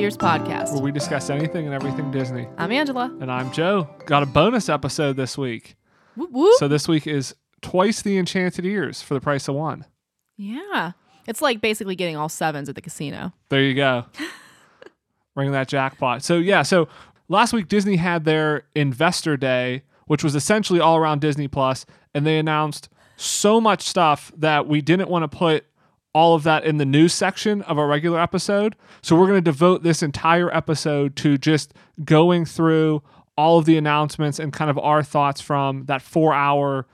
Ears podcast. where we discuss anything and everything Disney. I'm Angela. And I'm Joe. Got a bonus episode this week. Whoop, whoop. So this week is twice the Enchanted Ears for the price of one. yeah. It's like basically getting all sevens at the casino. There you go. Ring that jackpot. So yeah, so last week Disney had their investor day, which was essentially all around Disney Plus, and they announced so much stuff that we didn't want to put all of that in the news section of our regular episode. So we're going to devote this entire episode to just going through all of the announcements and kind of our thoughts from that 4-hour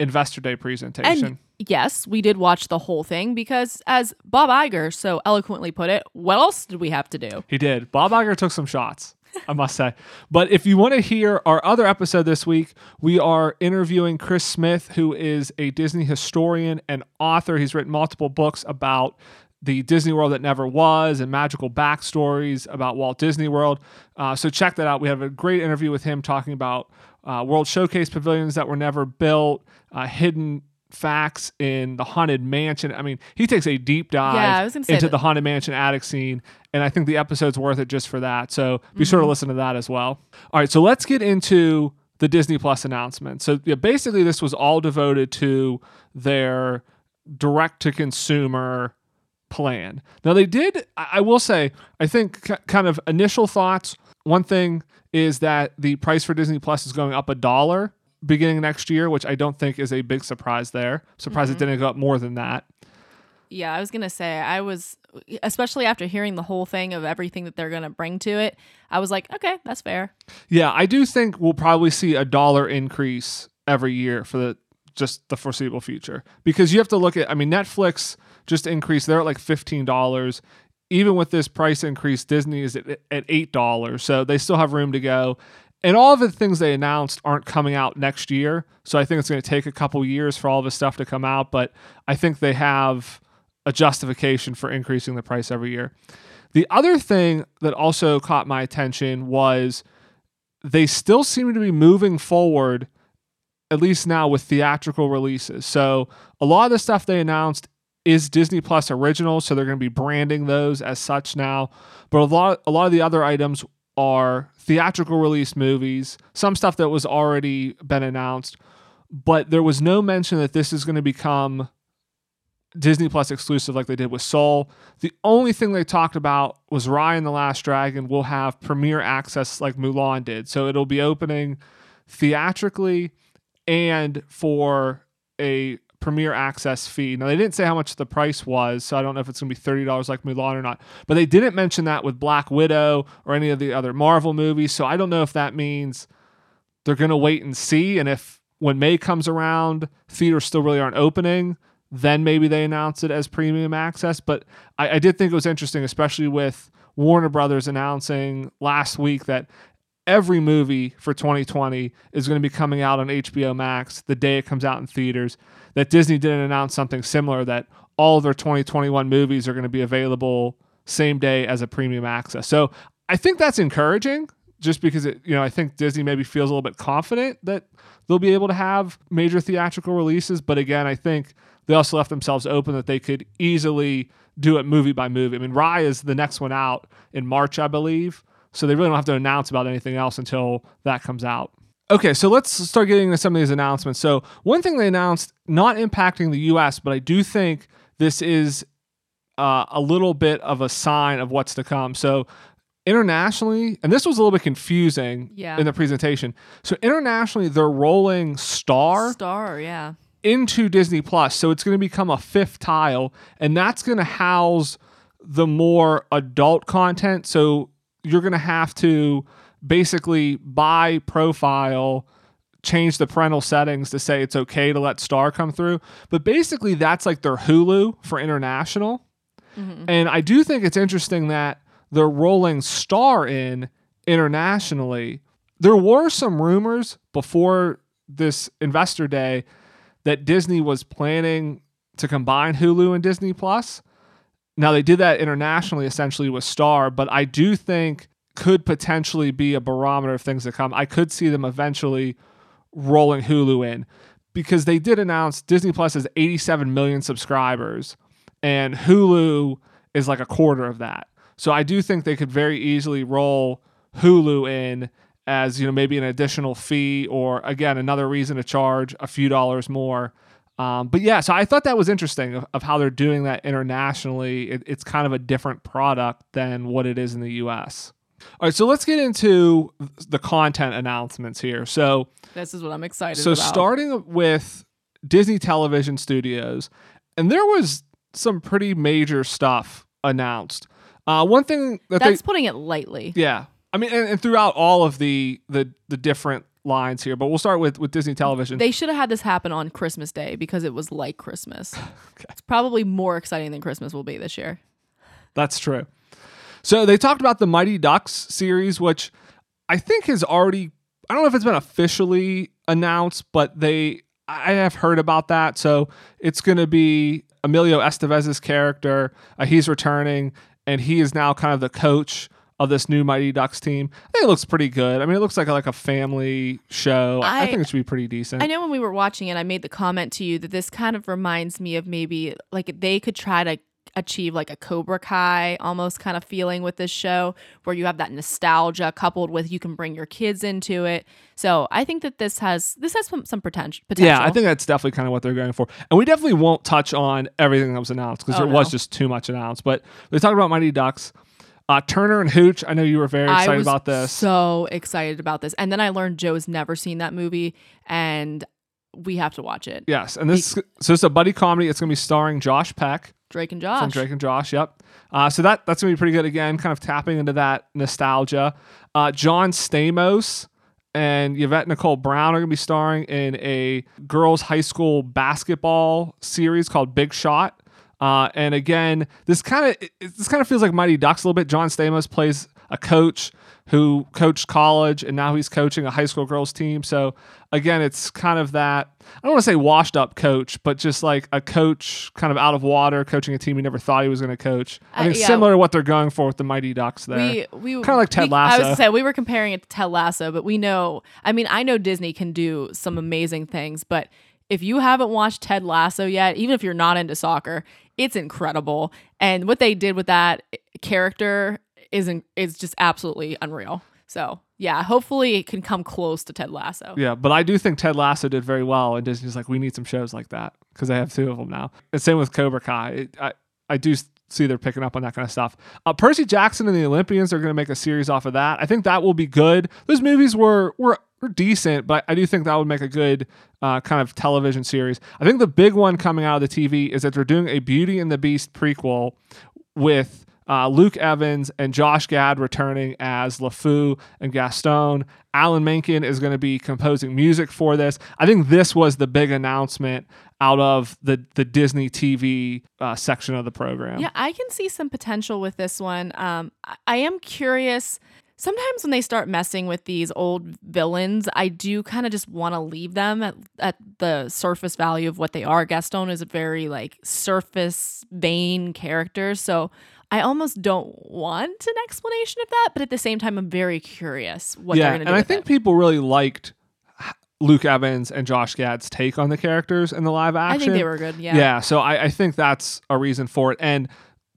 investor day presentation. And yes, we did watch the whole thing because, as Bob Iger so eloquently put it, what else did we have to do? He did. Bob Iger took some shots, I must say. But if you want to hear our other episode this week, we are interviewing Chris Smith, who is a Disney historian and author. He's written multiple books about the Disney World that never was and magical backstories about Walt Disney World. Uh, so check that out. We have a great interview with him talking about uh, World Showcase pavilions that were never built, uh, hidden facts in the haunted mansion. I mean, he takes a deep dive Yeah, I was gonna say into the haunted mansion attic scene, and I think the episode's worth it just for that. So be sure to mm-hmm. listen to that as well. All right, so let's get into the Disney Plus announcement. So yeah, basically, this was all devoted to their direct to consumer plan. Now they did. I will say, I think kind of initial thoughts. One thing is that the price for Disney Plus is going up a dollar beginning next year, which I don't think is a big surprise. There, surprised it mm-hmm. didn't go up more than that. Yeah, I was going to say, I was, especially after hearing the whole thing of everything that they're going to bring to it, I was like, okay, that's fair. Yeah, I do think we'll probably see a dollar increase every year for the just the foreseeable future because you have to look at. I mean, Netflix just increased; they're at like fifteen dollars. Even with this price increase, Disney is at, at eight dollars, so they still have room to go. And all of the things they announced aren't coming out next year, so I think it's going to take a couple years for all this stuff to come out. But I think they have a justification for increasing the price every year. The other thing that also caught my attention was they still seem to be moving forward, at least now with theatrical releases. So a lot of the stuff they announced is Disney Plus original, so they're going to be branding those as such now. But a lot, a lot of the other items are theatrical release movies. Some stuff that was already been announced, but there was no mention that this is going to become Disney Plus exclusive like they did with Soul. The only thing they talked about was Raya and the Last Dragon will have premiere access like Mulan did. So it'll be opening theatrically and for a premiere access fee. Now they didn't say how much the price was, so I don't know if it's going to be $30 like Mulan or not. But they didn't mention that with Black Widow or any of the other Marvel movies, so I don't know if that means they're going to wait and see and if when May comes around, theaters still really aren't opening, then maybe they announce it as premium access. But I, I did think it was interesting, especially with Warner Brothers announcing last week that every movie for 2020 is going to be coming out on HBO Max the day it comes out in theaters. That Disney didn't announce something similar, that all of their 2021 movies are going to be available same day as a premium access. So I think that's encouraging just because it, you know, I think Disney maybe feels a little bit confident that they'll be able to have major theatrical releases. But again, I think they also left themselves open that they could easily do it movie by movie. I mean, Raya is the next one out in March, I believe. So they really don't have to announce about anything else until that comes out. Okay, so let's start getting into some of these announcements. So, one thing they announced, not impacting the US, but I do think this is uh, a little bit of a sign of what's to come. So, internationally, and this was a little bit confusing Yeah. in the presentation. So, internationally, they're rolling Star Star, yeah. into Disney Plus. So it's going to become a fifth tile, and that's going to house the more adult content. So you're going to have to basically buy profile, change the parental settings to say it's okay to let Star come through. But basically, that's like their Hulu for international. Mm-hmm. And I do think it's interesting that they're rolling Star in internationally. There were some rumors before this investor day that Disney was planning to combine Hulu and Disney Plus. Now they did that internationally essentially with Star, but I do think could potentially be a barometer of things to come. I could see them eventually rolling Hulu in because they did announce Disney Plus has 87 million subscribers and Hulu is like a quarter of that. So I do think they could very easily roll Hulu in as you know maybe an additional fee or again another reason to charge a few dollars more. Um, but yeah, so I thought that was interesting of, of how they're doing that internationally. It, it's kind of a different product than what it is in the U.S. All right, so let's get into the content announcements here. So This is what I'm excited about. so about. starting with Disney Television Studios, and there was some pretty major stuff announced. Uh, one thing that That's they, putting it lightly. yeah, I mean, and, and throughout all of the the the different lines here, but we'll start with with Disney Television. They should have had this happen on Christmas Day because it was like Christmas. It's probably more exciting than Christmas will be this year. That's true. So they talked about the Mighty Ducks series, which I think has already I don't know if it's been officially announced, but they I have heard about that. So it's going to be Emilio Estevez's character. Uh, he's returning, and he is now kind of the coach of this new Mighty Ducks team. I think it looks pretty good. I mean, it looks like a, like a family show. I, I I- think it should be pretty decent. I know when we were watching it, I made the comment to you that this kind of reminds me of maybe like they could try to achieve like a Cobra Kai almost kind of feeling with this show where you have that nostalgia coupled with you can bring your kids into it. So I think that this has this has some, some potential. Yeah, I think that's definitely kind of what they're going for. And we definitely won't touch on everything that was announced because Oh, there was just too much announced. But they talked about Mighty Ducks. Uh, Turner and Hooch, I know you were very excited about this. So excited about this. And then I learned Joe's never seen that movie and we have to watch it. yes, and this so it's a buddy comedy. It's going to be starring Josh Peck Drake and Josh. from. Drake and Josh. Yep. Uh, so that that's going to be pretty good again, kind of tapping into that nostalgia. Uh, John Stamos and Yvette Nicole Brown are going to be starring in a girls' high school basketball series called Big Shot. Uh, and again, this kind of this kind of feels like Mighty Ducks a little bit. John Stamos plays a coach who coached college, and now he's coaching a high school girls team. So again, it's kind of that I don't want to say washed up coach, but just like a coach kind of out of water, coaching a team he never thought he was going to coach. I Uh, yeah. similar to what they're going for with the Mighty Ducks there. We we Kinda like Ted we- I was Lasso. gonna say we were comparing it to Ted Lasso, but we know. I mean, I know Disney can do some amazing things, but if you haven't watched Ted Lasso yet, even if you're not into soccer, it's incredible. And what they did with that character is in, is just absolutely unreal. So yeah, hopefully it can come close to Ted Lasso. Yeah, but I do think Ted Lasso did very well, and Disney's like, we need some shows like that because they have two of them now. And same with Cobra Kai. It, I I do see they're picking up on that kind of stuff. Uh, Percy Jackson and the Olympians are going to make a series off of that. I think that will be good. Those movies were were, were decent, but I do think that would make a good uh, kind of television series. I think the big one coming out of the TV is that they're doing a Beauty and the Beast prequel with uh, Luke Evans and Josh Gad returning as LeFou and Gaston. Alan Menken is going to be composing music for this. I think this was the big announcement out of the the Disney TV uh, section of the program. Yeah, I can see some potential with this one. Um, I- am curious. Sometimes when they start messing with these old villains, I do kind of just want to leave them at, at the surface value of what they are. Gaston is a very like surface vain character, so I almost don't want an explanation of that. But at the same time, I'm very curious what yeah, they're going and to do. I with think it. people really liked Luke Evans and Josh Gad's take on the characters in the live action. I think they were good. Yeah. Yeah, so I, I think that's a reason for it. And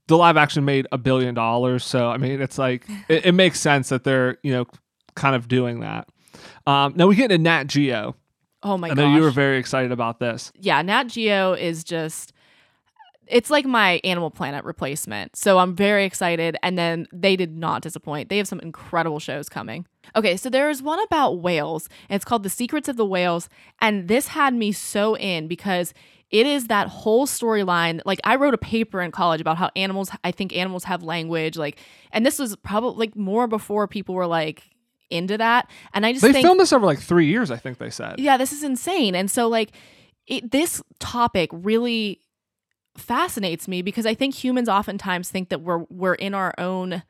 the live action made a billion dollars. So, I mean, it's like, it, it makes sense that they're, you know, kind of doing that. Um, now we get into Nat Geo. Oh my god! I gosh. know you were very excited about this. yeah, Nat Geo is just it's like my Animal Planet replacement. So I'm very excited and then they did not disappoint. They have some incredible shows coming. Okay, so there is one about whales and it's called The Secrets of the Whales and this had me so in because it is that whole storyline. Like I wrote a paper in college about how animals I think animals have language like and this was probably like more before people were like into that and I just They think filmed this over like three years, I think they said. yeah, this is insane. And so like it, this topic really fascinates me because I think humans oftentimes think that we're we're in our own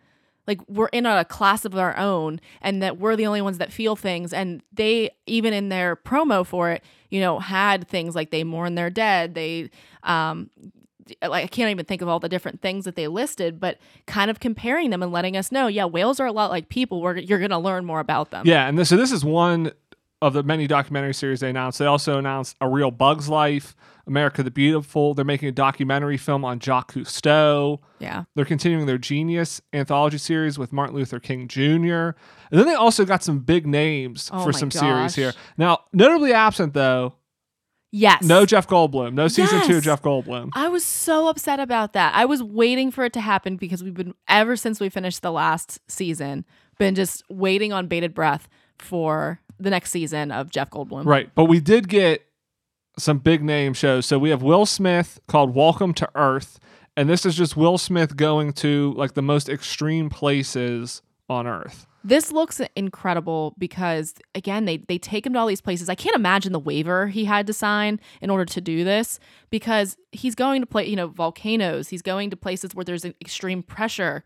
like we're in a class of our own and that we're the only ones that feel things. And they even in their promo for it you know had things like they mourn their dead they um like I can't even think of all the different things that they listed but kind of comparing them and letting us know yeah whales are a lot like people. We're, you're going to learn more about them. Yeah, and this, so this is one of the many documentary series they announced. They also announced A Real Bug's Life, America the Beautiful. They're making a documentary film on Jacques Cousteau. Yeah. They're continuing their Genius anthology series with Martin Luther King Jr. And then they also got some big names Oh for some gosh. series here. Now, notably absent though, Yes. no Jeff Goldblum, no season two Yes. of Jeff Goldblum. I was so upset about that. I was waiting for it to happen because we've been ever since we finished the last season, been just waiting on bated breath for the next season of Jeff Goldblum. Right. But we did get some big name shows. So we have Will Smith called Welcome to Earth. And this is just Will Smith going to like the most extreme places on Earth. This looks incredible because again, they they take him to all these places. I can't imagine the waiver he had to sign in order to do this because he's going to play, you know, volcanoes. He's going to places where there's extreme pressure.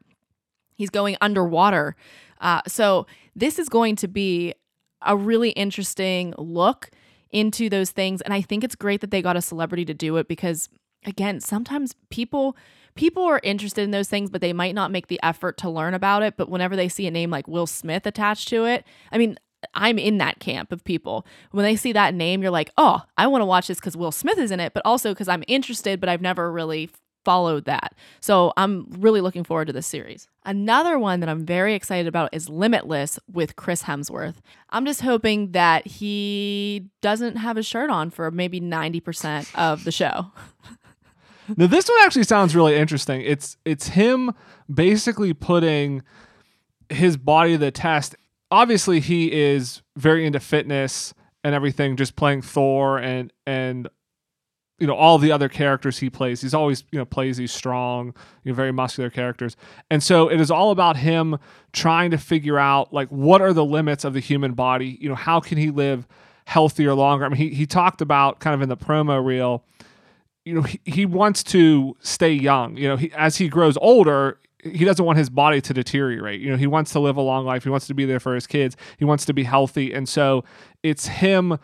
He's going underwater. Uh, so this is going to be a really interesting look into those things, and I think it's great that they got a celebrity to do it because again, sometimes people people are interested in those things, but they might not make the effort to learn about it. But whenever they see a name like Will Smith attached to it, I mean, I'm in that camp of people. When they see that name, you're like, oh, I want to watch this because Will Smith is in it, but also because I'm interested, but I've never really followed that. So I'm really looking forward to this series. Another one that I'm very excited about is Limitless with Chris Hemsworth. I'm just hoping that he doesn't have his shirt on for maybe 90% of the show. Now this one actually sounds really interesting. It's it's him basically putting his body to the test. Obviously, he is very into fitness and everything, just playing Thor and and you know all the other characters he plays. He's always you know plays these strong, you know, very muscular characters, and so it is all about him trying to figure out like what are the limits of the human body. You know, how can he live healthier longer? I mean, he he talked about kind of in the promo reel you know he, he wants to stay young you know he, as he grows older he doesn't want his body to deteriorate you know he wants to live a long life he wants to be there for his kids he wants to be healthy and so it's him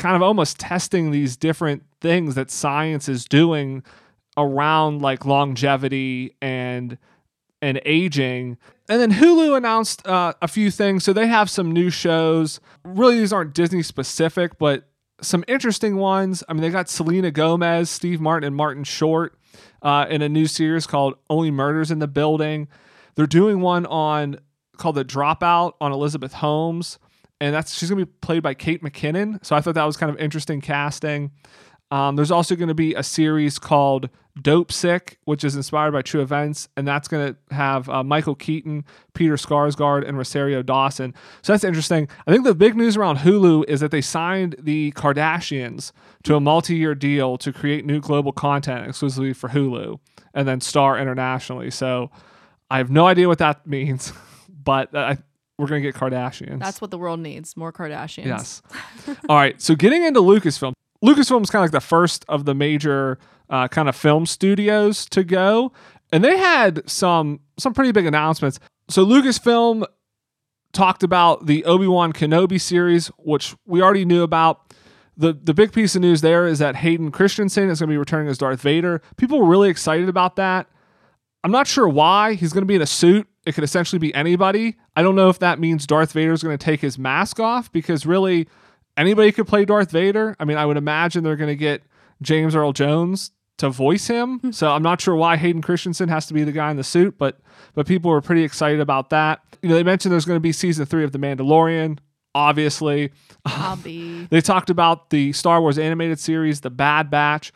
kind of almost testing these different things that science is doing around like longevity and and aging and then Hulu announced uh, a few things. So they have some new shows. Really, these aren't Disney specific, but some interesting ones. I mean, they got Selena Gomez, Steve Martin, and Martin Short uh, in a new series called Only Murders in the Building. They're doing one on called The Dropout on Elizabeth Holmes, and that's she's gonna be played by Kate McKinnon. So I thought that was kind of interesting casting. Um, there's also going to be a series called Dope Sick, which is inspired by true events, and that's going to have uh, Michael Keaton, Peter Skarsgård, and Rosario Dawson. So that's interesting. I think the big news around Hulu is that they signed the Kardashians to a multi-year deal to create new global content exclusively for Hulu, and then star internationally. So I have no idea what that means, but I, we're going to get Kardashians. That's what the world needs more Kardashians. Yes. All right. So getting into Lucasfilm. Lucasfilm is kind of like the first of the major uh, kind of film studios to go, and they had some some pretty big announcements. So Lucasfilm talked about the Obi Wan Kenobi series, which we already knew about. The, the big piece of news there is that Hayden Christensen is going to be returning as Darth Vader. People were really excited about that. I'm not sure why. He's going to be in a suit. It could essentially be anybody. I don't know if that means Darth Vader is going to take his mask off because really anybody could play Darth Vader. I mean, I would imagine they're going to get James Earl Jones to voice him. Hmm. so I'm not sure why Hayden Christensen has to be the guy in the suit, but but people were pretty excited about that. You know, they mentioned there's going to be season three of The Mandalorian. Obviously, they talked about the Star Wars animated series, The Bad Batch.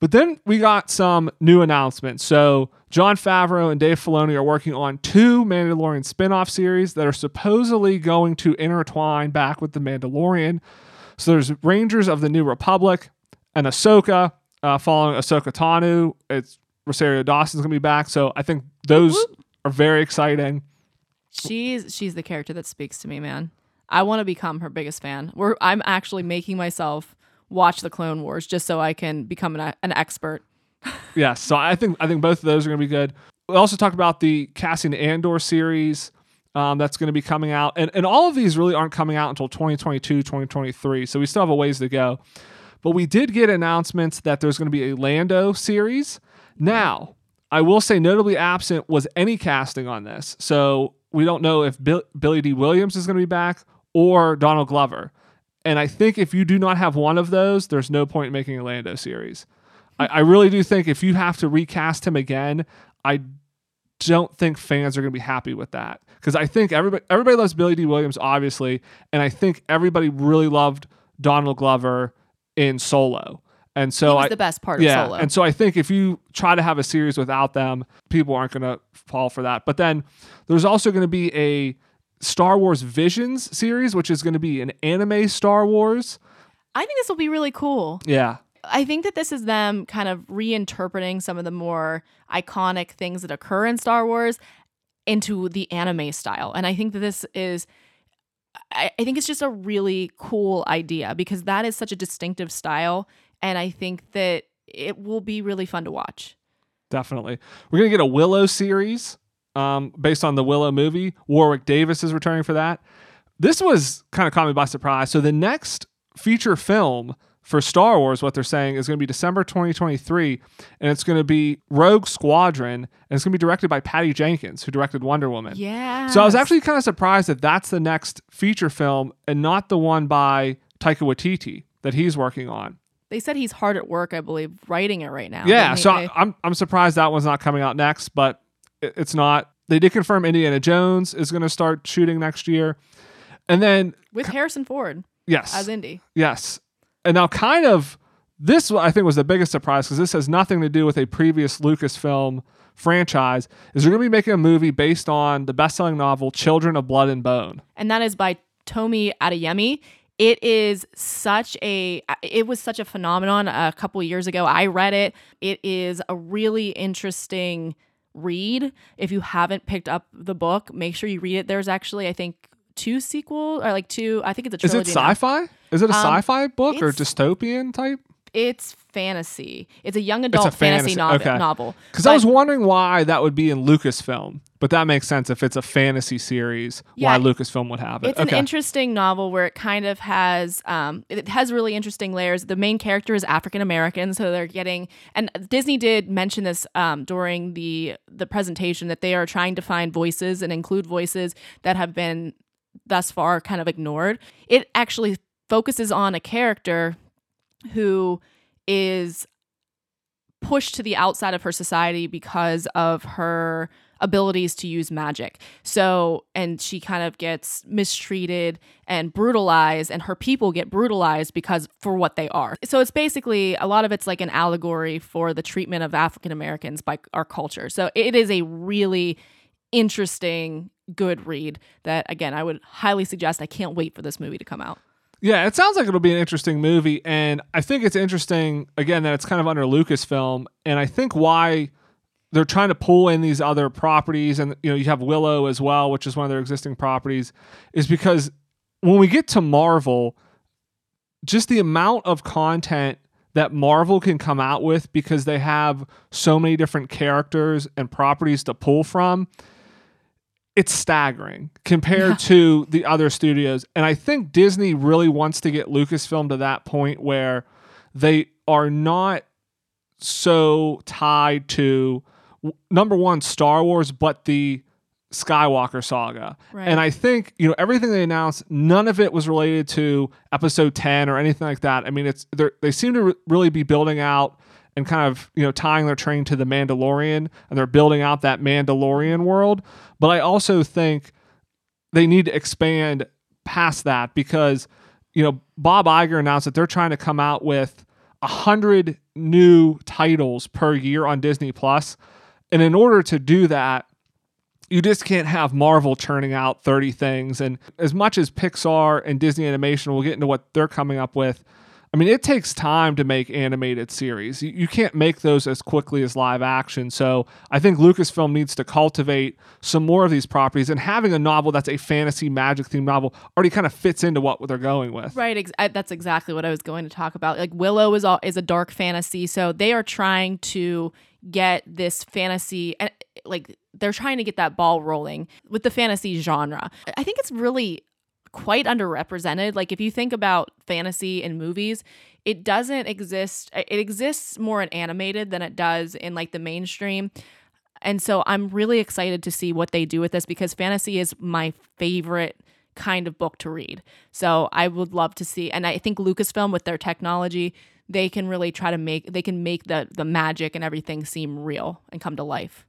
But then we got some new announcements. So Jon Favreau and Dave Filoni are working on two Mandalorian spin-off series that are supposedly going to intertwine back with The Mandalorian. So there's Rangers of the New Republic and Ahsoka, uh, following Ahsoka Tano. It's Rosario Dawson's gonna be back. So I think those are very exciting. She's she's the character that speaks to me, man. I want to become her biggest fan. We're I'm actually making myself watch the Clone Wars just so I can become an, an expert. Yes, so I think I think both of those are going to be good. We also talked about the Cassian Andor series um, that's going to be coming out, and and all of these really aren't coming out until 2022, 2023. So we still have a ways to go. But we did get announcements that there's going to be a Lando series. Now, I will say notably absent was any casting on this. So we don't know if Bill, Billy Dee Williams is going to be back or Donald Glover. And I think if you do not have one of those, there's no point in making a Lando series. I, I really do think if you have to recast him again, I don't think fans are going to be happy with that because I think everybody everybody loves Billy Dee Williams, obviously, and I think everybody really loved Donald Glover in Solo. And so I, the best part yeah, of Solo. and so I think if you try to have a series without them, people aren't going to fall for that. But then there's also going to be a Star Wars Visions series, which is going to be an anime Star Wars. I think this will be really cool. Yeah, I think that this is them kind of reinterpreting some of the more iconic things that occur in Star Wars into the anime style. And I think that this is I, I think it's just a really cool idea because that is such a distinctive style. And I think that it will be really fun to watch. definitely. We're going to get a Willow series um, based on the Willow movie. Warwick Davis is returning for that. This was kind of caught me by surprise. So the next feature film for Star Wars, what they're saying is going to be December 2023, and it's going to be Rogue Squadron, and it's going to be directed by Patty Jenkins, who directed Wonder Woman. Yeah. So I was actually kind of surprised that that's the next feature film and not the one by Taika Waititi that he's working on. They said he's hard at work, I believe, writing it right now. Yeah, so I, I'm I'm surprised that one's not coming out next, but it- it's not. They did confirm Indiana Jones is going to start shooting next year, and then with Harrison Ford yes, as Indy. yes, and now kind of this I think was the biggest surprise because this has nothing to do with a previous Lucasfilm franchise. Is they're going to be making a movie based on the best-selling novel Children of Blood and Bone. and that is by Tomi Adeyemi. It is such a it was such a phenomenon a couple years ago. I read it. It is a really interesting read. If you haven't picked up the book, make sure you read it. There's actually I think two sequel or like two. I think it's a Trilogy Is it sci-fi? Is it a Um, sci-fi book or dystopian type? It's fantasy. It's a young adult a fantasy, fantasy, novel. okay. novel. Because I was wondering why that would be in Lucasfilm, but that makes sense if it's a fantasy series. Yeah. why Lucasfilm would have it? It's okay. an interesting novel where it kind of has um, it has really interesting layers. The main character is African American, so they're getting and Disney did mention this um, during the the presentation that they are trying to find voices and include voices that have been thus far kind of ignored. It actually focuses on a character who is pushed to the outside of her society because of her abilities to use magic. So, and she kind of gets mistreated and brutalized, and her people get brutalized because for what they are. So, it's basically a lot of it's like an allegory for the treatment of African Americans by our culture. So, it is a really interesting, good read that, again, I would highly suggest. I can't wait for this movie to come out. Yeah, it sounds like it'll be an interesting movie, and I think it's interesting again that it's kind of under Lucasfilm, and I think why they're trying to pull in these other properties, and you know you have Willow as well, which is one of their existing properties, is because when we get to Marvel, just the amount of content that Marvel can come out with because they have so many different characters and properties to pull from it's staggering compared Yeah. to the other studios. And I think Disney really wants to get Lucasfilm to that point where they are not so tied to number one Star Wars, but the Skywalker saga. Right. And I think, you know, everything they announced, none of it was related to episode 10 or anything like that. I mean, it's they're- they seem to re- really be building out and kind of, you know, tying their train to the Mandalorian and they're building out that Mandalorian world. But I also think they need to expand past that because, you know, Bob Iger announced that they're trying to come out with a hundred new titles per year on Disney And in order to do that, you just can't have Marvel churning out 30 things. And as much as Pixar and Disney Animation will get into what they're coming up with, I mean, it takes time to make animated series. You, you can't make those as quickly as live action. So I think Lucasfilm needs to cultivate some more of these properties. And having a novel that's a fantasy magic themed novel already kind of fits into what they're going with. Right, ex- I- that's exactly what I was going to talk about. Like Willow is all is a dark fantasy, so they are trying to get this fantasy and like they're trying to get that ball rolling with the fantasy genre. I think it's really quite underrepresented. Like if you think about fantasy in movies, it doesn't exist. It exists more in animated than it does in like the mainstream. And so I'm really excited to see what they do with this because fantasy is my favorite kind of book to read. So I would love to see and I think Lucasfilm with their technology, they can really try to make they can make the the magic and everything seem real and come to life.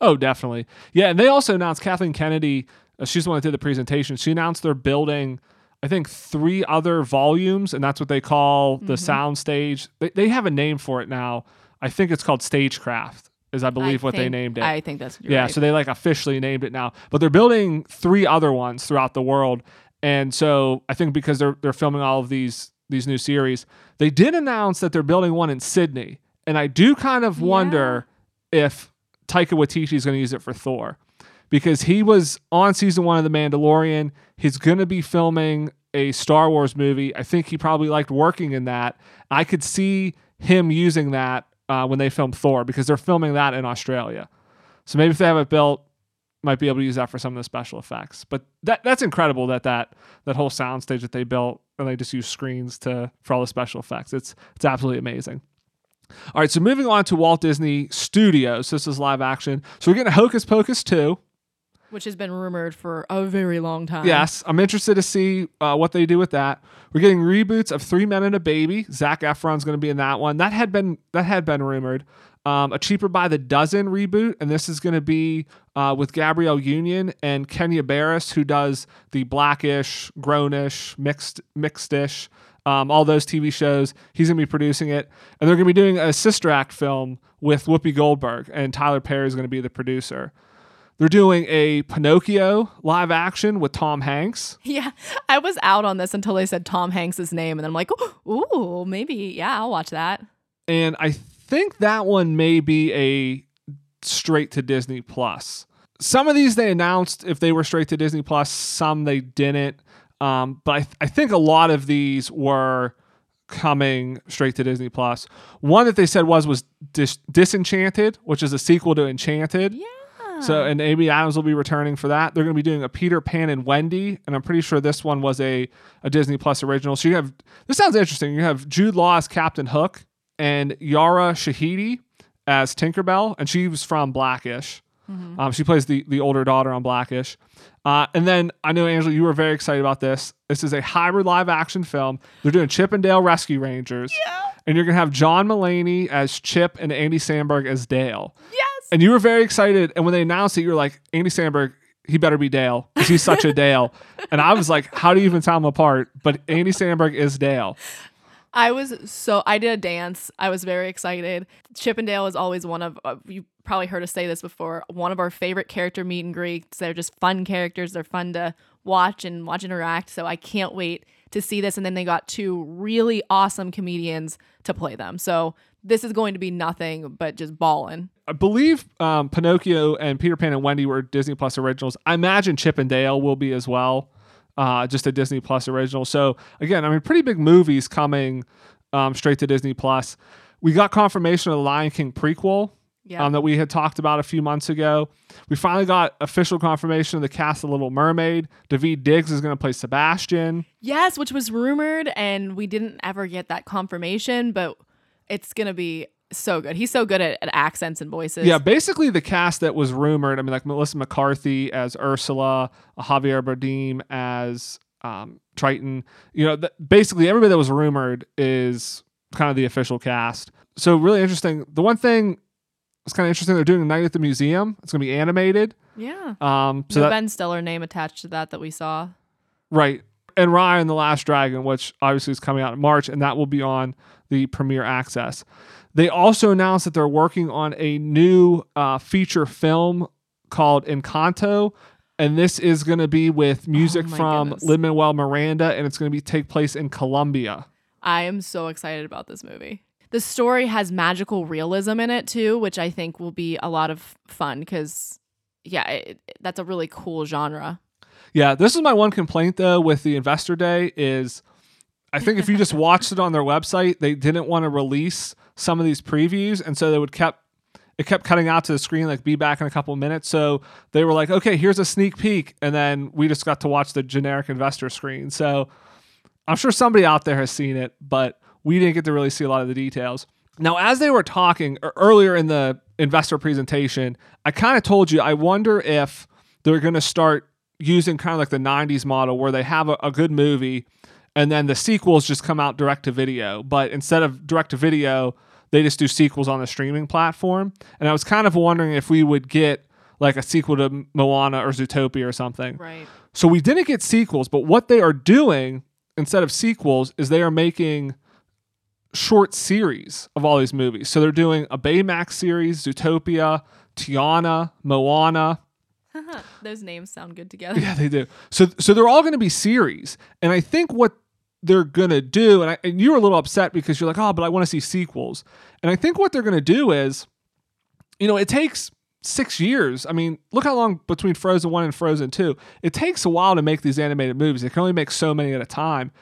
Oh, definitely. Yeah, and they also announced Kathleen Kennedy. Uh, she's the one that did the presentation. She announced they're building, I think, three other volumes, and that's what they call the sound stage. They, they have a name for it now. I think it's called Stagecraft, is I believe I what they named it. I think that's you're yeah, right. so they like officially named it now. But they're building three other ones throughout the world. And so I think because they're they're filming all of these these new series, they did announce that they're building one in Sydney. And I do kind of wonder if Taika Waititi is going to use it for Thor. Because he was on season one of The Mandalorian. He's going to be filming a Star Wars movie. I think he probably liked working in that. I could see him using that uh, when they film Thor because they're filming that in Australia. So maybe if they have it built, might be able to use that for some of the special effects. But that that's incredible that that that whole soundstage that they built and they just use screens to for all the special effects. It's it's absolutely amazing. All right, so moving on to Walt Disney Studios. This is live action. So we're getting Hocus Pocus 2. Which has been rumored for a very long time. Yes, I'm interested to see uh, what they do with that. We're getting reboots of Three Men and a Baby. Zac Efron's going to be in that one. That had been that had been rumored. Um, a Cheaper by the Dozen reboot, and this is going to be uh, with Gabrielle Union and Kenya Barris, who does the Blackish, Grownish, Mixed Mixedish, um, all those TV shows. He's going to be producing it, and they're going to be doing a sister act film with Whoopi Goldberg, and Tyler Perry is going to be the producer. They're doing a Pinocchio live action with Tom Hanks. Yeah, I was out on this until they said Tom Hanks's name, and then I'm like, ooh, maybe, yeah, I'll watch that. and I think that one may be a straight to Disney Plus. Some of these they announced if they were straight to Disney Plus, some they didn't. Um, but I, I think a lot of these were coming straight to Disney Plus. One that they said was was Dis- Disenchanted, which is a sequel to Enchanted. Yeah. So and Amy Adams will be returning for that. They're going to be doing a Peter Pan and Wendy, and I'm pretty sure this one was a a Disney Plus original. So you have this sounds interesting. You have Jude Law as Captain Hook and Yara Shahidi as Tinkerbell, and she was from Blackish. Um, she plays the the older daughter on Blackish. Uh, and then I know Angela, you were very excited about this. This is a hybrid live action film. They're doing Chip 'n Dale Rescue Rangers, and you're gonna have John Mulaney as Chip and Andy Samberg as Dale. yes. And you were very excited. And when they announced it, you were like, Andy Samberg, he better be Dale because he's such a Dale. And I was like, how do you even tell them apart? But Andy Samberg is Dale. I was so I did a dance. I was very excited. Chip 'n Dale is always one of uh, you probably heard us say this before. One of our favorite character meet and greets. They're just fun characters. They're fun to watch and watch interact. So I can't wait to see this. And then they got two really awesome comedians to play them. So this is going to be nothing but just balling. I believe um, Pinocchio and Peter Pan and Wendy were Disney Plus originals. I imagine Chip and Dale will be as well, uh, just a Disney Plus original. So again, I mean, pretty big movies coming um, straight to Disney Plus. We got confirmation of the Lion King prequel. Yeah. um, that we had talked about a few months ago. We finally got official confirmation of the cast of Little Mermaid. Daveed Diggs is going to play Sebastian. Yes, which was rumored, and we didn't ever get that confirmation, but it's gonna be so good. He's so good at, at accents and voices. Yeah, basically the cast that was rumored. I mean, like Melissa McCarthy as Ursula, Javier Bardem as um, Triton. You know, th- basically everybody that was rumored is kind of the official cast. So really interesting. The one thing that's kind of interesting, they're doing night at the museum. It's going to be animated. Yeah. Um, so no that, Ben Stiller name attached to that that we saw. Right. And Raya and the Last Dragon, which obviously is coming out in March, and that will be on the Premiere Access. They also announced that they're working on a new uh, feature film called Encanto, and this is going to be with music Oh from. Lin Manuel Miranda, and it's going to be take place in Colombia. I am so excited about this movie. The story has magical realism in it too, which I think will be a lot of fun because, yeah, it- that's a really cool genre. Yeah, this is my one complaint though with the Investor Day is I think if you just watched it on their website, they didn't want to release some of these previews, and so they would kept it kept cutting out to the screen like be back in a couple minutes. So they were like, okay, here's a sneak peek, and then we just got to watch the generic investor screen. So I'm sure somebody out there has seen it, but we didn't get to really see a lot of the details. Now, as they were talking er- earlier in the investor presentation, I kind of told you I wonder if they're going to start using kind of like the 90s model where they have a, a good movie and then the sequels just come out direct to video. But instead of direct to video, they just do sequels on the streaming platform. And I was kind of wondering if we would get like a sequel to Moana or Zootopia or something. Right. So we didn't get sequels, but what they are doing instead of sequels is they are making short series of all these movies. So they're doing a Baymax series, Zootopia, Tiana, Moana. Those names sound good together. Yeah, they do. So so they're all going to be series. And I think what they're going to do and, I, and you were a little upset because you're like, "Oh, but I want to see sequels." And I think what they're going to do is you know, it takes 6 years. I mean, look how long between Frozen 1 and Frozen 2. It takes a while to make these animated movies. They can only make so many at a time.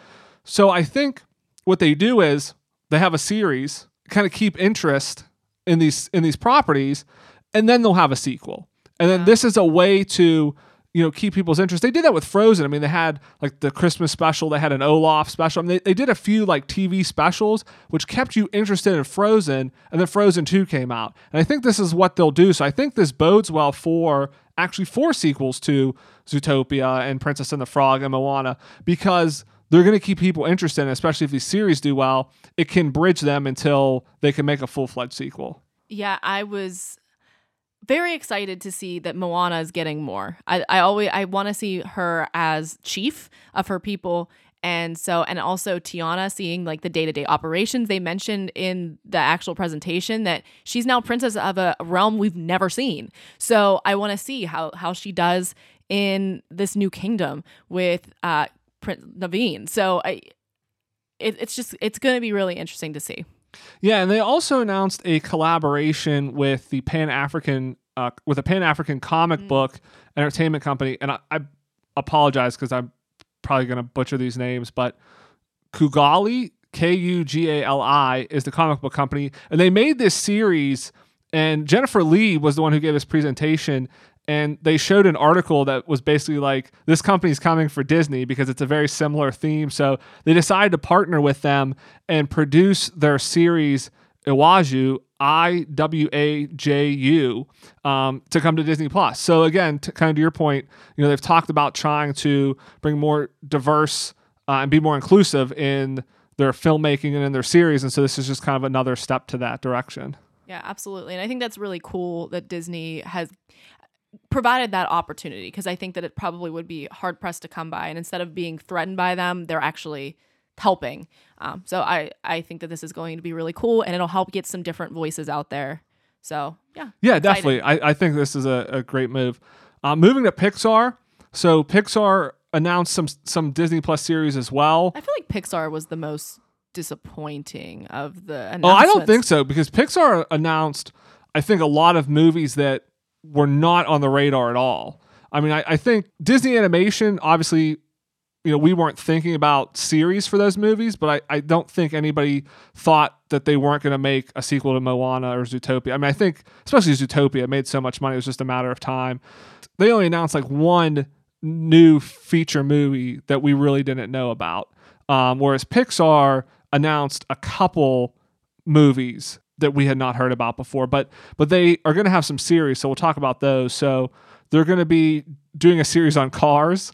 So I think what they do is they have a series, kind of keep interest in these in these properties, and then they'll have a sequel. And then Yeah. this is a way to you know keep people's interest. They did that with Frozen. I mean, they had like the Christmas special. They had an Olaf special. I mean, they, they did a few like TV specials which kept you interested in Frozen. And then Frozen Two came out. And I think this is what they'll do. So I think this bodes well for actually four sequels to Zootopia and Princess and the Frog and Moana because they're going to keep people interested, and especially if these series do well, it can bridge them until they can make a full fledged sequel. Yeah, I was very excited to see that Moana is getting more. I, I always I want to see her as chief of her people. And so, and also Tiana seeing like the day to day operations. They mentioned in the actual presentation that she's now princess of a realm we've never seen. So I want to see how how she does in this new kingdom with uh Prince Naveen. So I, it, it's just it's going to be really interesting to see. Yeah, and they also announced a collaboration with the Pan African uh, with a Pan African comic book entertainment company, and I, I apologize because I'm probably going to butcher these names, but Kugali K U G A L I is the comic book company, and they made this series. And Jennifer Lee was the one who gave this presentation, and they showed an article that was basically like this company's coming for Disney because it's a very similar theme. So they decided to partner with them and produce their series Iwaju I W A J U um, to come to Disney Plus. So again, to, kind of to your point, you know they've talked about trying to bring more diverse uh, and be more inclusive in their filmmaking and in their series, and so this is just kind of another step to that direction. Yeah, absolutely. And I think that's really cool that Disney has provided that opportunity because I think that it probably would be hard pressed to come by. And instead of being threatened by them, they're actually helping. Um, so I, I think that this is going to be really cool and it'll help get some different voices out there. So yeah. Yeah, excited. definitely. I, I think this is a, a great move. Uh, moving to Pixar. So Pixar announced some some Disney Plus series as well. I feel like Pixar was the most disappointing of the Oh, I don't think so because Pixar announced, I think, a lot of movies that were not on the radar at all. I mean, I, I think Disney Animation, obviously, you know, we weren't thinking about series for those movies, but I, I don't think anybody thought that they weren't going to make a sequel to Moana or Zootopia. I mean, I think, especially Zootopia, made so much money, it was just a matter of time. They only announced like one new feature movie that we really didn't know about. Um, whereas Pixar announced a couple movies that we had not heard about before, but but they are going to have some series, so we'll talk about those. So they're going to be doing a series on Cars.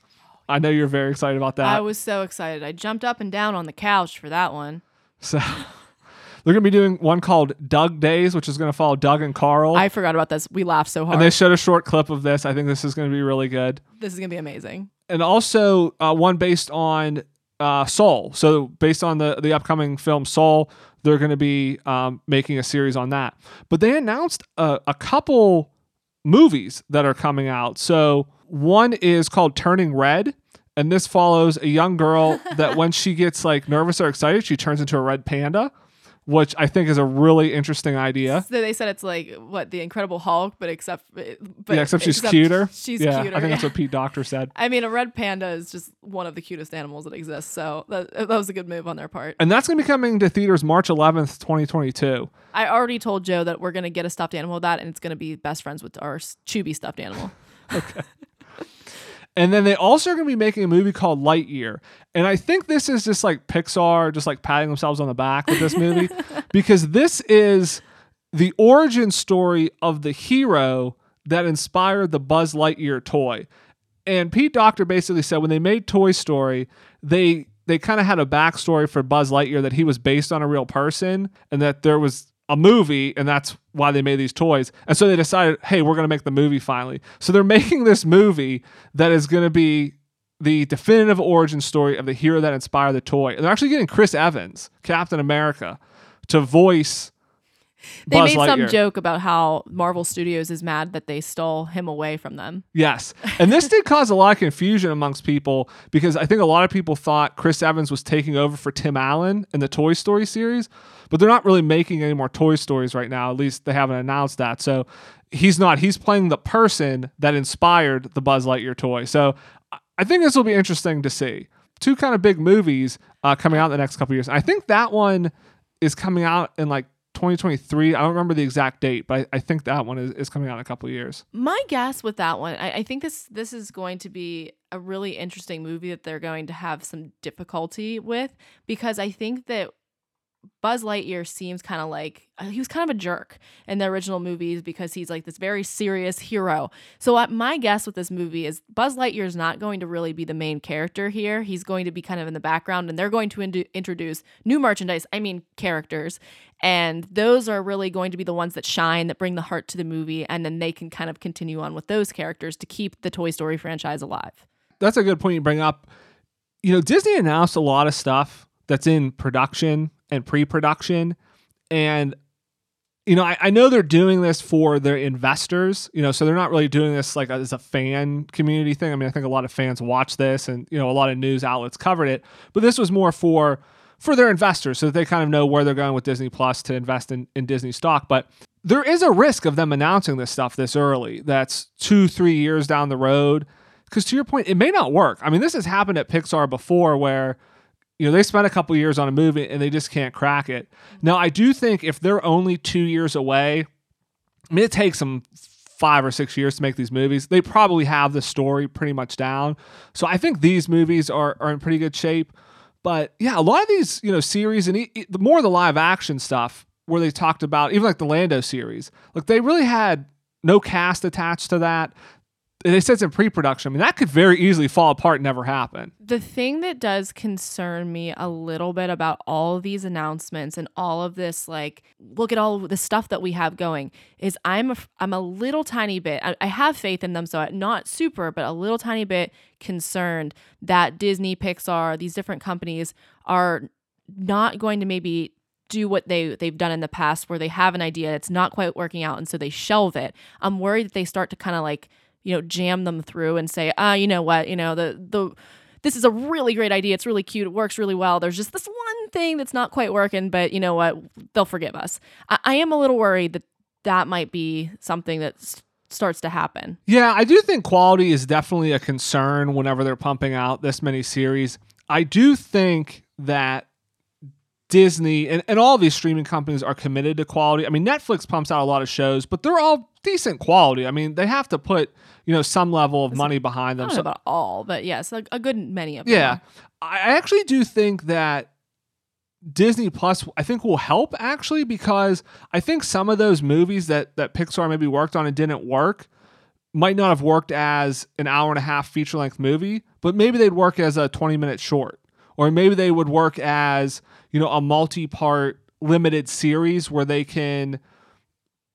I know you're very excited about that. I was so excited. I jumped up and down on the couch for that one. so they're going to be doing one called Dug Days, which is going to follow Dug and Carl. I forgot about this. We laughed so hard. and they showed a short clip of this. I think this is going to be really good. this is going to be amazing. and also uh, one based on uh, Soul. So based on the the upcoming film Soul, they're going to be um, making a series on that. But they announced a, a couple movies that are coming out. So one is called Turning Red. And this follows a young girl that when she gets like nervous or excited, she turns into a red panda, which I think is a really interesting idea. So they said it's like what the Incredible Hulk, but except eh, but yeah, except she's cuter. She's yeah, cuter. I think that's what Pete Docter said. I mean, a red panda is just one of the cutest animals that exists. So that, eh, that was a good move on their part. And that's going to be coming to theaters March 11th, 2022. I already told Joe that we're gonna get a stuffed animal of that, and it's gonna be best friends with our Chubby stuffed animal. And then they also are going to be making a movie called Lightyear. And I think this is just like Pixar just like patting themselves on the back with this movie because this is the origin story of the hero that inspired the Buzz Lightyear toy. And Pete Docter basically said when they made Toy Story, they they kind of had a backstory for Buzz Lightyear that he was based on a real person and that there was a movie and that's why they made these toys. And so they decided, hey, we're going to make the movie finally. So they're making this movie that is going to be the definitive origin story of the hero that inspired the toy. And they're actually getting Chris Evans, Captain America, to voice They Buzz made Lightyear. some joke about how Marvel Studios is mad that they stole him away from them. Yes. And this did cause a lot of confusion amongst people because I think a lot of people thought Chris Evans was taking over for Tim Allen in the Toy Story series, but they're not really making any more Toy Stories right now. At least they haven't announced that. So he's not. He's playing the person that inspired the Buzz Lightyear toy. So I- think this will be interesting to see. Two kind of big movies uh, coming out in the next couple years. I think that one is coming out in like 2023. I don't remember the exact date, but I, I think that one is, is coming out in a couple years. My guess with that one, I, I think this this is going to be a really interesting movie that they're going to have some difficulty with because I think that Buzz Lightyear seems kind of like uh, he was kind of a jerk in the original movies because he's like this very serious hero. So uh, my guess with this movie is Buzz Lightyear is not going to really be the main character here. He's going to be kind of in the background, and they're going to indu- introduce new merchandise. I mean characters, and those are really going to be the ones that shine, that bring the heart to the movie, and then they can kind of continue on with those characters to keep the Toy Story franchise alive. that's a good point you bring up. You know, Disney announced a lot of stuff that's in production and pre-production, and you know, I, I know they're doing this for their investors. You know, so they're not really doing this like as a fan community thing. I mean, I think a lot of fans watch this, and you know, a lot of news outlets covered it. But this was more for for their investors, so that they kind of know where they're going with Disney Plus to invest in, in Disney stock. But there is a risk of them announcing this stuff this early. That's two, three years down the road. Because to your point, it may not work. I mean, this has happened at Pixar before where, you know, they spent a couple years on a movie and they just can't crack it. Now, I do think if they're only two years away, I mean, it takes them five or six years to make these movies. They probably have the story pretty much down. So I think these movies are, are in pretty good shape. But yeah, a lot of these, you know, series and the more the live action stuff where they talked about even like the Lando series, like they really had no cast attached to that. They said it's in pre-production. I mean, that could very easily fall apart and never happen. The thing that does concern me a little bit about all these announcements and all of this, like, look at all the stuff that we have going, is I'm a, I'm a little tiny bit. I, I have faith in them, so I'm not super, but a little tiny bit concerned that Disney, Pixar, these different companies are not going to maybe do what they they've done in the past where they have an idea it's not quite working out and so they shelve it i'm worried that they start to kind of like you know jam them through and say ah you know what? You know the the this is a really great idea. It's really cute. It works really well. There's just this one thing that's not quite working but you know what? They'll forgive us. I, I am a little worried that that might be something that starts to happen. Yeah, I do think quality is definitely a concern whenever they're pumping out this many series. I do think that Disney and, and all these streaming companies are committed to quality. I mean, Netflix pumps out a lot of shows, but they're all decent quality. I mean, they have to put, you know, some level of money behind i them. So, about all but yes a, a good many of them yeah. I I actually do think that Disney Plus I think will help actually because I think some of those movies that that Pixar maybe worked on and didn't work might not have worked as an hour and a half feature length movie, but maybe they'd work as a 20 minute short. Or maybe they would work as, you know, a multi-part limited series where they can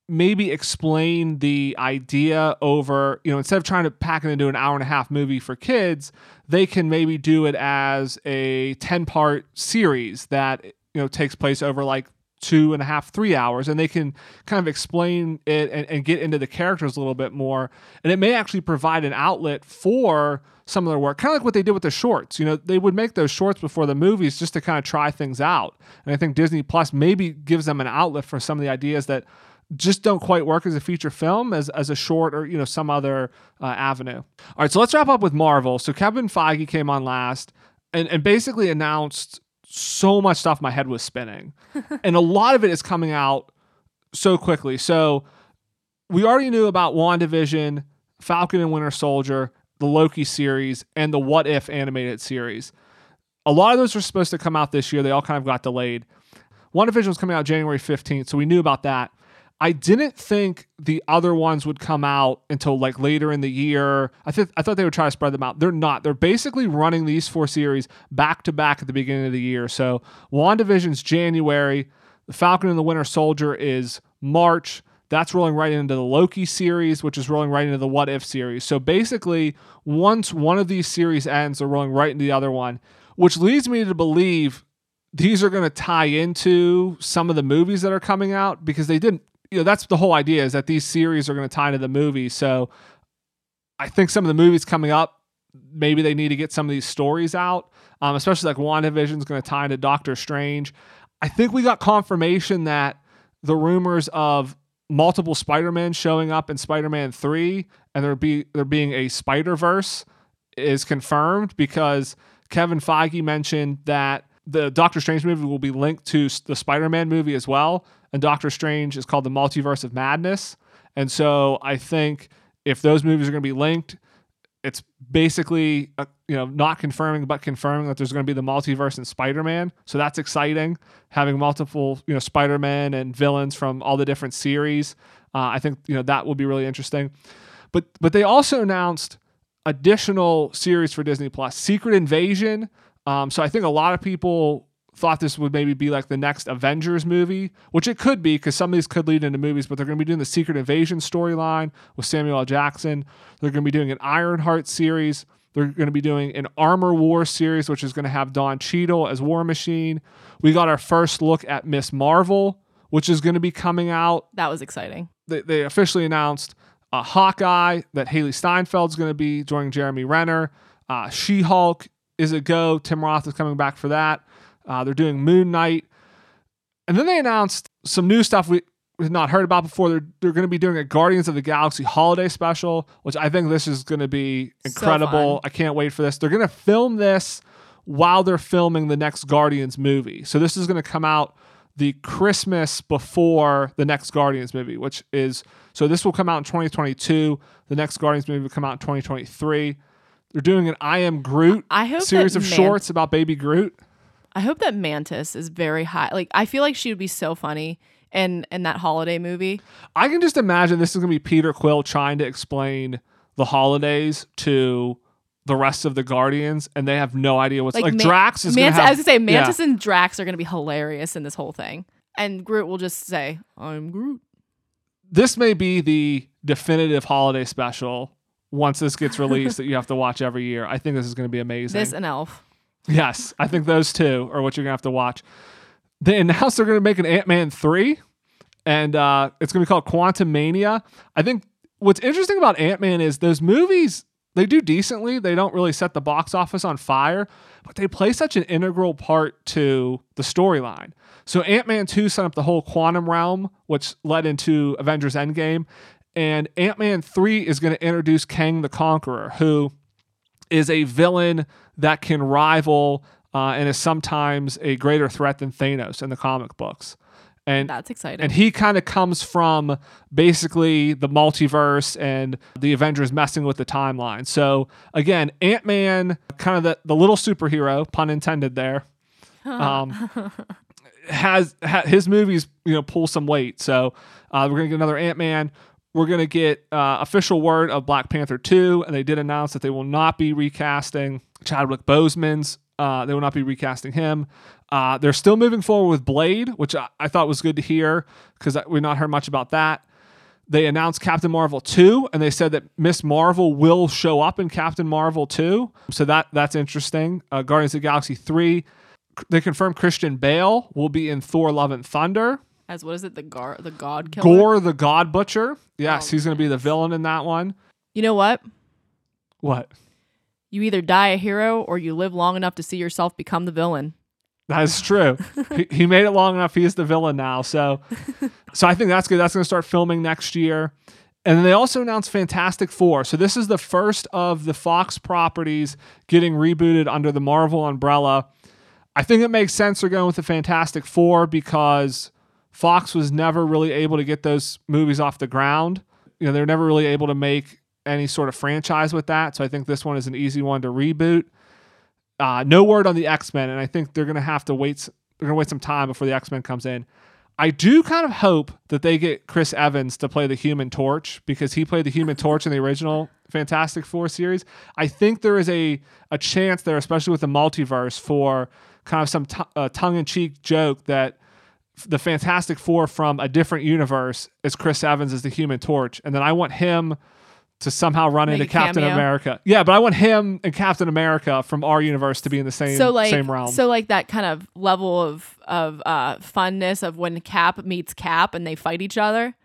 maybe explain the idea over, you know, instead of trying to pack it into an hour and a half movie for kids, they can maybe do it as a 10 part series that, you know, takes place over like two and a half, three hours. And they can kind of explain it and, and get into the characters a little bit more. And it may actually provide an outlet for some of their work, kind of like what they did with the shorts. You know, they would make those shorts before the movies just to kind of try things out. And I think Disney Plus maybe gives them an outlet for some of the ideas that just don't quite work as a feature film as, as a short or you know some other uh, avenue. All right so let's wrap up with marvel. So kevin feige came on last and, and basically announced so much stuff my head was spinning. And a lot of it is coming out so quickly. So we already knew about wandavision falcon and winter soldier the loki series and the what if animated series. A lot of those were supposed to come out this year. They all kind of got delayed. WandaVision was coming out January 15th, so we knew about that. I didn't think the other ones would come out until like later in the year. I think I thought they would try to spread them out. They're not. They're basically running these four series back to back at the beginning of the year. So WandaVision's January, The Falcon and the Winter Soldier is March. That's rolling right into the Loki series, which is rolling right into the What If series. So basically, once one of these series ends, they're rolling right into the other one, which leads me to believe these are going to tie into some of the movies that are coming out because they didn't you know that's the whole idea is that these series are going to tie into the movie. So I think some of the movies coming up, maybe they need to get some of these stories out, um, especially like WandaVision is going to tie into Doctor Strange. I think we got confirmation that the rumors of multiple Spider-Man showing up in Spider-Man 3 and there be there being a Spider-Verse is confirmed because Kevin Feige mentioned that the Doctor Strange movie will be linked to the Spider-Man movie as well and Doctor Strange is called the Multiverse of Madness. And so I think if those movies are going to be linked, it's basically uh, you know not confirming but confirming that there's going to be the multiverse in Spider-Man. So that's exciting. Having multiple you know Spider-Man and villains from all the different series, uh, I think you know that will be really interesting. But but they also announced additional series for Disney Plus, Secret Invasion. Um, so I think a lot of people thought this would maybe be like the next Avengers movie, which it could be because some of these could lead into movies, but they're going to be doing the Secret Invasion storyline with Samuel L. Jackson. They're going to be doing an Ironheart series. They're going to be doing an Armor War series, which is going to have Don Cheadle as War Machine. We got our first look at Miss Marvel, which is going to be coming out. That was exciting. They, they officially announced uh, Hawkeye, that Hailee Steinfeld's going to be joining Jeremy Renner. Uh, she Hulk is a go. Tim Roth is coming back for that. Uh, they're doing Moon Knight. And then they announced some new stuff we, had not heard about before. They're, they're going to be doing a Guardians of the Galaxy holiday special, which I think this is going to be incredible. So I can't wait for this. They're going to film this while they're filming the next Guardians movie. So this is going to come out the Christmas before the next Guardians movie, which is so this will come out in 2022. The next Guardians movie will come out in 2023. They're doing an I Am Groot I hope series of Man- shorts about Baby Groot. I hope that Mantis is very high. Like I feel like she would be so funny in in that holiday movie. I can just imagine this is going to be Peter Quill trying to explain the holidays to the rest of the Guardians, and they have no idea what's like. Man- Drax is going Mantis. to have. I was gonna say yeah. Mantis and Drax are gonna be hilarious in this whole thing, and Groot will just say, "I'm Groot." This may be the definitive holiday special once this gets released that you have to watch every year. I think this is going to be amazing. This and Elf. Yes, I think those two are what you're gonna have to watch. They announced they're gonna make an Ant Man three, and uh, it's gonna be called Quantumania. I think what's interesting about Ant Man is those movies they do decently. They don't really set the box office on fire, but they play such an integral part to the storyline. So Ant Man two set up the whole quantum realm, which led into Avengers Endgame, and Ant Man three is going to introduce Kang the Conqueror, who is a villain that can rival uh, and is sometimes a greater threat than Thanos in the comic books. And That's exciting. and he kind of comes from basically the multiverse and the Avengers messing with the timeline. So again, Ant Man, kind of the, the little superhero, pun intended there, um, has ha, his movies you know pull some weight. So uh, we're gonna get another Ant We're gonna get uh, official word of Black Panther two, and they did announce that they will not be recasting Chadwick Boseman's. Uh, they will not be recasting him. Uh, they're still moving forward with Blade, which I, I thought was good to hear because we've not heard much about that. They announced Captain Marvel 2 and they said that Miss Marvel will show up in Captain Marvel 2. So that that's interesting. Uh, Guardians of the Galaxy 3 they confirmed Christian Bale will be in Thor Love and Thunder. As what is it? The gar the God killer. Gorr the God Butcher. Yes, Oh, he's going to be the villain in that one. You know what? What? You either die a hero or you live long enough to see yourself become the villain. That is true. he, he made it long enough. He's the villain now. So, so I think that's good. That's going to start filming next year. And then they also announced Fantastic Four. So this is the first of the Fox properties getting rebooted under the Marvel umbrella. I think it makes sense they're going with the Fantastic Four because Fox was never really able to get those movies off the ground. You know, they're never really able to make any sort of franchise with that. So I think this one is an easy one to reboot. Uh, no word on the X Men, and I think they're gonna have to wait. They're gonna wait some time before the X Men comes in. I do kind of hope that they get Chris Evans to play the Human Torch because he played the Human Torch in the original Fantastic Four series. I think there is a a chance there, especially with the multiverse, for kind of some t- uh, tongue in cheek joke that the Fantastic Four from a different universe is Chris Evans as the Human Torch, and then I want him to somehow run Make into Captain cameo. America. Yeah, but I want him and Captain America from our universe to be in the same so like same realm. so like that kind of level of of uh funness of when Cap meets Cap and they fight each other.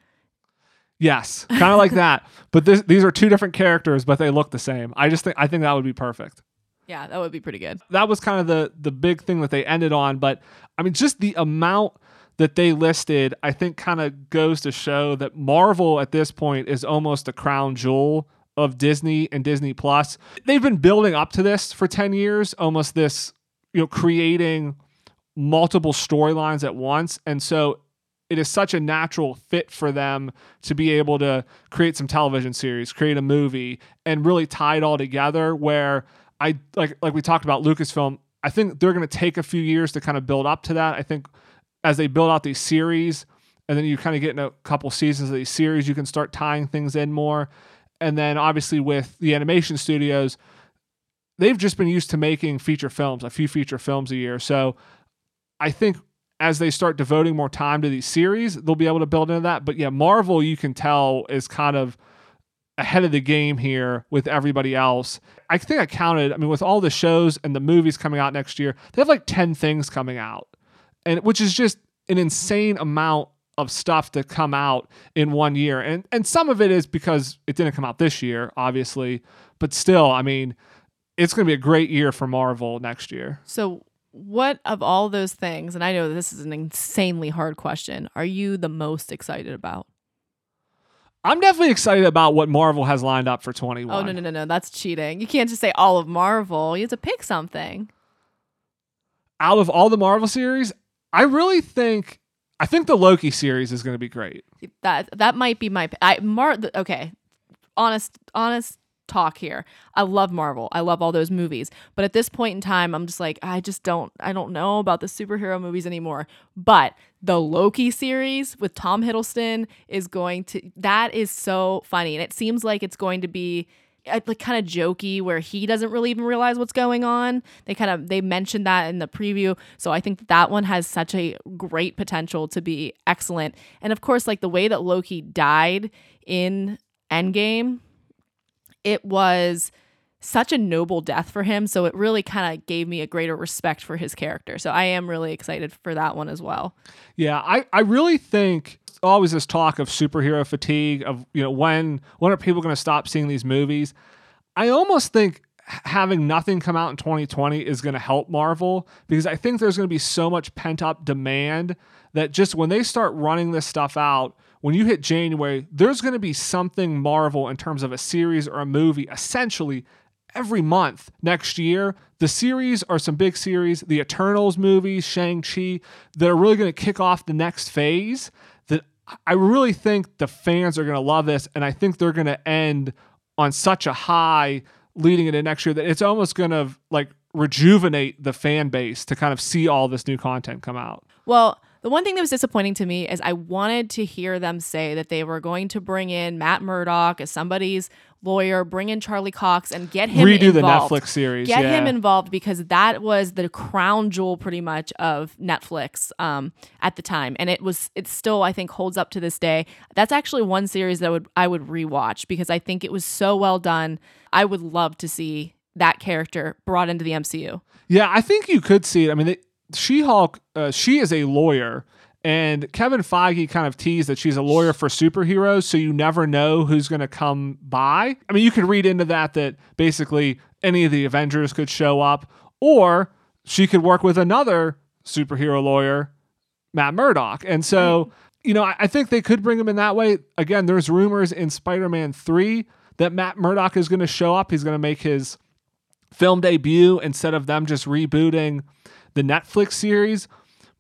yes, kind of like that. But this, these are two different characters, but they look the same. I just think I think that would be perfect. Yeah, that would be pretty good. that was kind of the the big thing that they ended on. But I mean, just the amount that they listed, I think, kind of goes to show that Marvel at this point is almost a crown jewel of Disney and Disney Plus. They've been building up to this for ten years, almost this, you know, creating multiple storylines at once, and so. It is such a natural fit for them to be able to create some television series, create a movie, and really tie it all together. Where I like like we talked about Lucasfilm. I think they're going to take a few years to kind of build up to that. I think as they build out these series, and then you kind of get in a couple seasons of these series, you can start tying things in more. And then obviously with the animation studios, they've just been used to making feature films, a few feature films a year. So I think as they start devoting more time to these series, they'll be able to build into that. But yeah, Marvel, you can tell, is kind of ahead of the game here with everybody else. I think I counted, I mean, with all the shows and the movies coming out next year, they have like 10 things coming out. And which is just an insane amount of stuff to come out in one year. And and some of it is because it didn't come out this year, obviously, but still, I mean, it's going to be a great year for Marvel next year. So what of all those things, and I know this is an insanely hard question, are you the most excited about? I'm definitely excited about what Marvel has lined up for 21. Oh no no no no, that's cheating. You can't just say all of Marvel. You have to pick something. Out of all the Marvel series, I really think I think the Loki series is going to be great. That that might be my I Mar okay. Honest honest talk here. I love Marvel. I love all those movies. But at this point in time, I'm just like I just don't I don't know about the superhero movies anymore. But the Loki series with Tom Hiddleston is going to that is so funny and it seems like it's going to be Uh, like kind of jokey where he doesn't really even realize what's going on. They kind of they mentioned that in the preview. So I think that, that one has such a great potential to be excellent. And of course like the way that Loki died in Endgame, it was such a noble death for him, so it really kind of gave me a greater respect for his character. So I am really excited for that one as well. Yeah, I, I really think always this talk of superhero fatigue of you know when when are people going to stop seeing these movies? I almost think having nothing come out in 2020 is going to help Marvel because I think there's going to be so much pent up demand that just when they start running this stuff out, when you hit January, there's going to be something Marvel in terms of a series or a movie essentially every month next year. The series are some big series, the Eternals movies, Shang-Chi, that are really going to kick off the next phase. I really think the fans are going to love this, and I think they're going to end on such a high leading into next year that it's almost going to like rejuvenate the fan base to kind of see all this new content come out. Well, the one thing that was disappointing to me is I wanted to hear them say that they were going to bring in Matt Murdock as somebody's lawyer, bring in Charlie Cox, and get him Redo the involved. Netflix series. Get yeah. him involved because that was the crown jewel, pretty much, of Netflix um, at the time, and it was. It still, I think, holds up to this day. That's actually one series that would I would rewatch because I think it was so well done. I would love to see that character brought into the MCU. Yeah, I think you could see it. I mean, they, She-Hulk, uh, she is a lawyer, and Kevin Feige kind of teased that she's a lawyer for superheroes, so you never know who's going to come by. I mean, you could read into that that basically any of the Avengers could show up, or she could work with another superhero lawyer, Matt Murdock. And so, you know, I, I think they could bring him in that way. Again, there's rumors in Spider-Man 3 that Matt Murdock is going to show up. He's going to make his film debut instead of them just rebooting the Netflix series.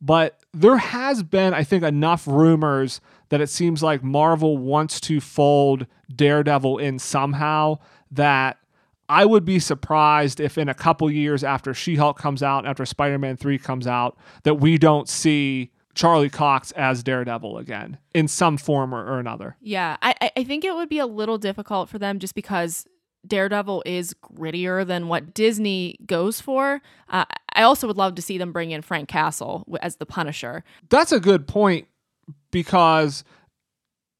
But there has been, I think, enough rumors that it seems like Marvel wants to fold Daredevil in somehow that I would be surprised if in a couple years after She Hulk comes out, after Spider Man 3 comes out, that we don't see Charlie Cox as Daredevil again in some form or, or another. Yeah, I I- I think it would be a little difficult for them just because Daredevil is grittier than what Disney goes for. Uh, I also would love to see them bring in Frank Castle as the Punisher. That's a good point because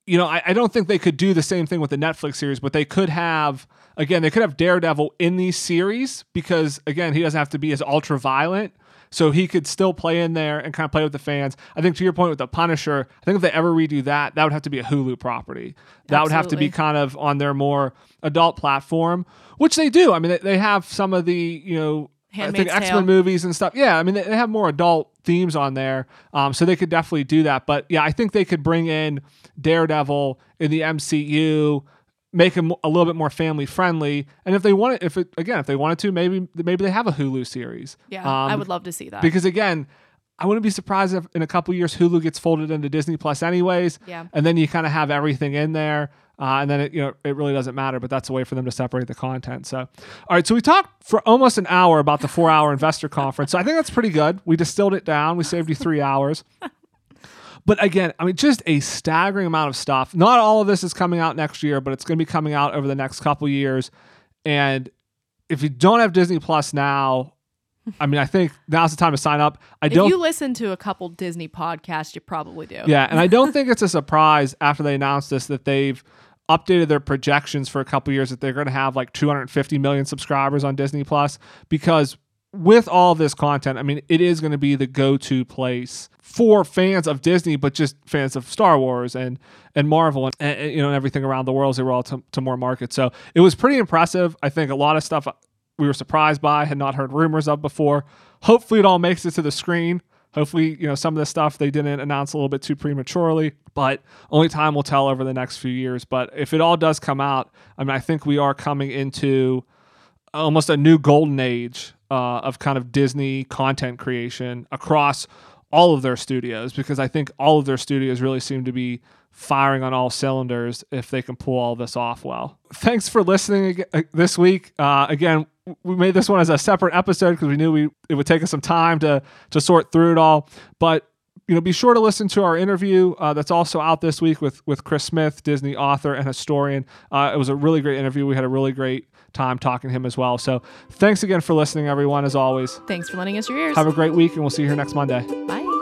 you know, I, I don't think they could do the same thing with the Netflix series, but they could have again, they could have Daredevil in these series because again, he doesn't have to be as ultra violent. So he could still play in there and kind of play with the fans. I think to your point with the Punisher, I think if they ever redo that, that would have to be a Hulu property. That would have to be kind of on their more adult platform, which they do. I mean, they, have some of the, you know, I think X Men movies and stuff. Yeah, I mean, they, they have more adult themes on there. Um, so they could definitely do that. But yeah, I think they could bring in Daredevil in the MCU, make them a little bit more family friendly. And if they want it, if it, again, if they wanted to, maybe maybe they have a Hulu series. Yeah, Um, I would love to see that. because again, I wouldn't be surprised if in a couple years Hulu gets folded into Disney Plus anyways. Yeah. And then you kind of have everything in there. Uh, and then it, you know it really doesn't matter, but that's a way for them to separate the content. So, all right, so we talked for almost an hour about the four-hour investor conference. So I think that's pretty good. We distilled it down. We saved you three hours. But again, I mean, just a staggering amount of stuff. Not all of this is coming out next year, but it's going to be coming out over the next couple years. And if you don't have Disney Plus now, I mean, I think now's the time to sign up. I don't you listen to a couple Disney podcasts, you probably do. yeah, and I don't think it's a surprise after they announced this that they've updated their projections for a couple years that they're going to have like 250 million subscribers on Disney Plus because with all this content, I mean, it is going to be the go-to place for fans of Disney, but just fans of Star Wars and and Marvel and, and you know everything around the world as they roll to, to more markets. So it was pretty impressive. I think a lot of stuff we were surprised by, had not heard rumors of before. Hopefully, it all makes it to the screen. Hopefully, you know, some of the stuff they didn't announce a little bit too prematurely, but only time will tell over the next few years. But if it all does come out, I mean, I think we are coming into almost a new golden age uh, of kind of Disney content creation across all of their studios because I think all of their studios really seem to be firing on all cylinders if they can pull all this off well. Thanks for listening uh, this week. Uh, again, we made this one as a separate episode because we knew we it would take us some time to to sort through it all, but you know, be sure to listen to our interview uh, that's also out this week with with Chris Smith, Disney author and historian. Uh, it was a really great interview. We had a really great time talking to him as well. So, thanks again for listening, everyone. As always, Thanks for lending us your ears. have a great week, and we'll see you here next Monday. Bye.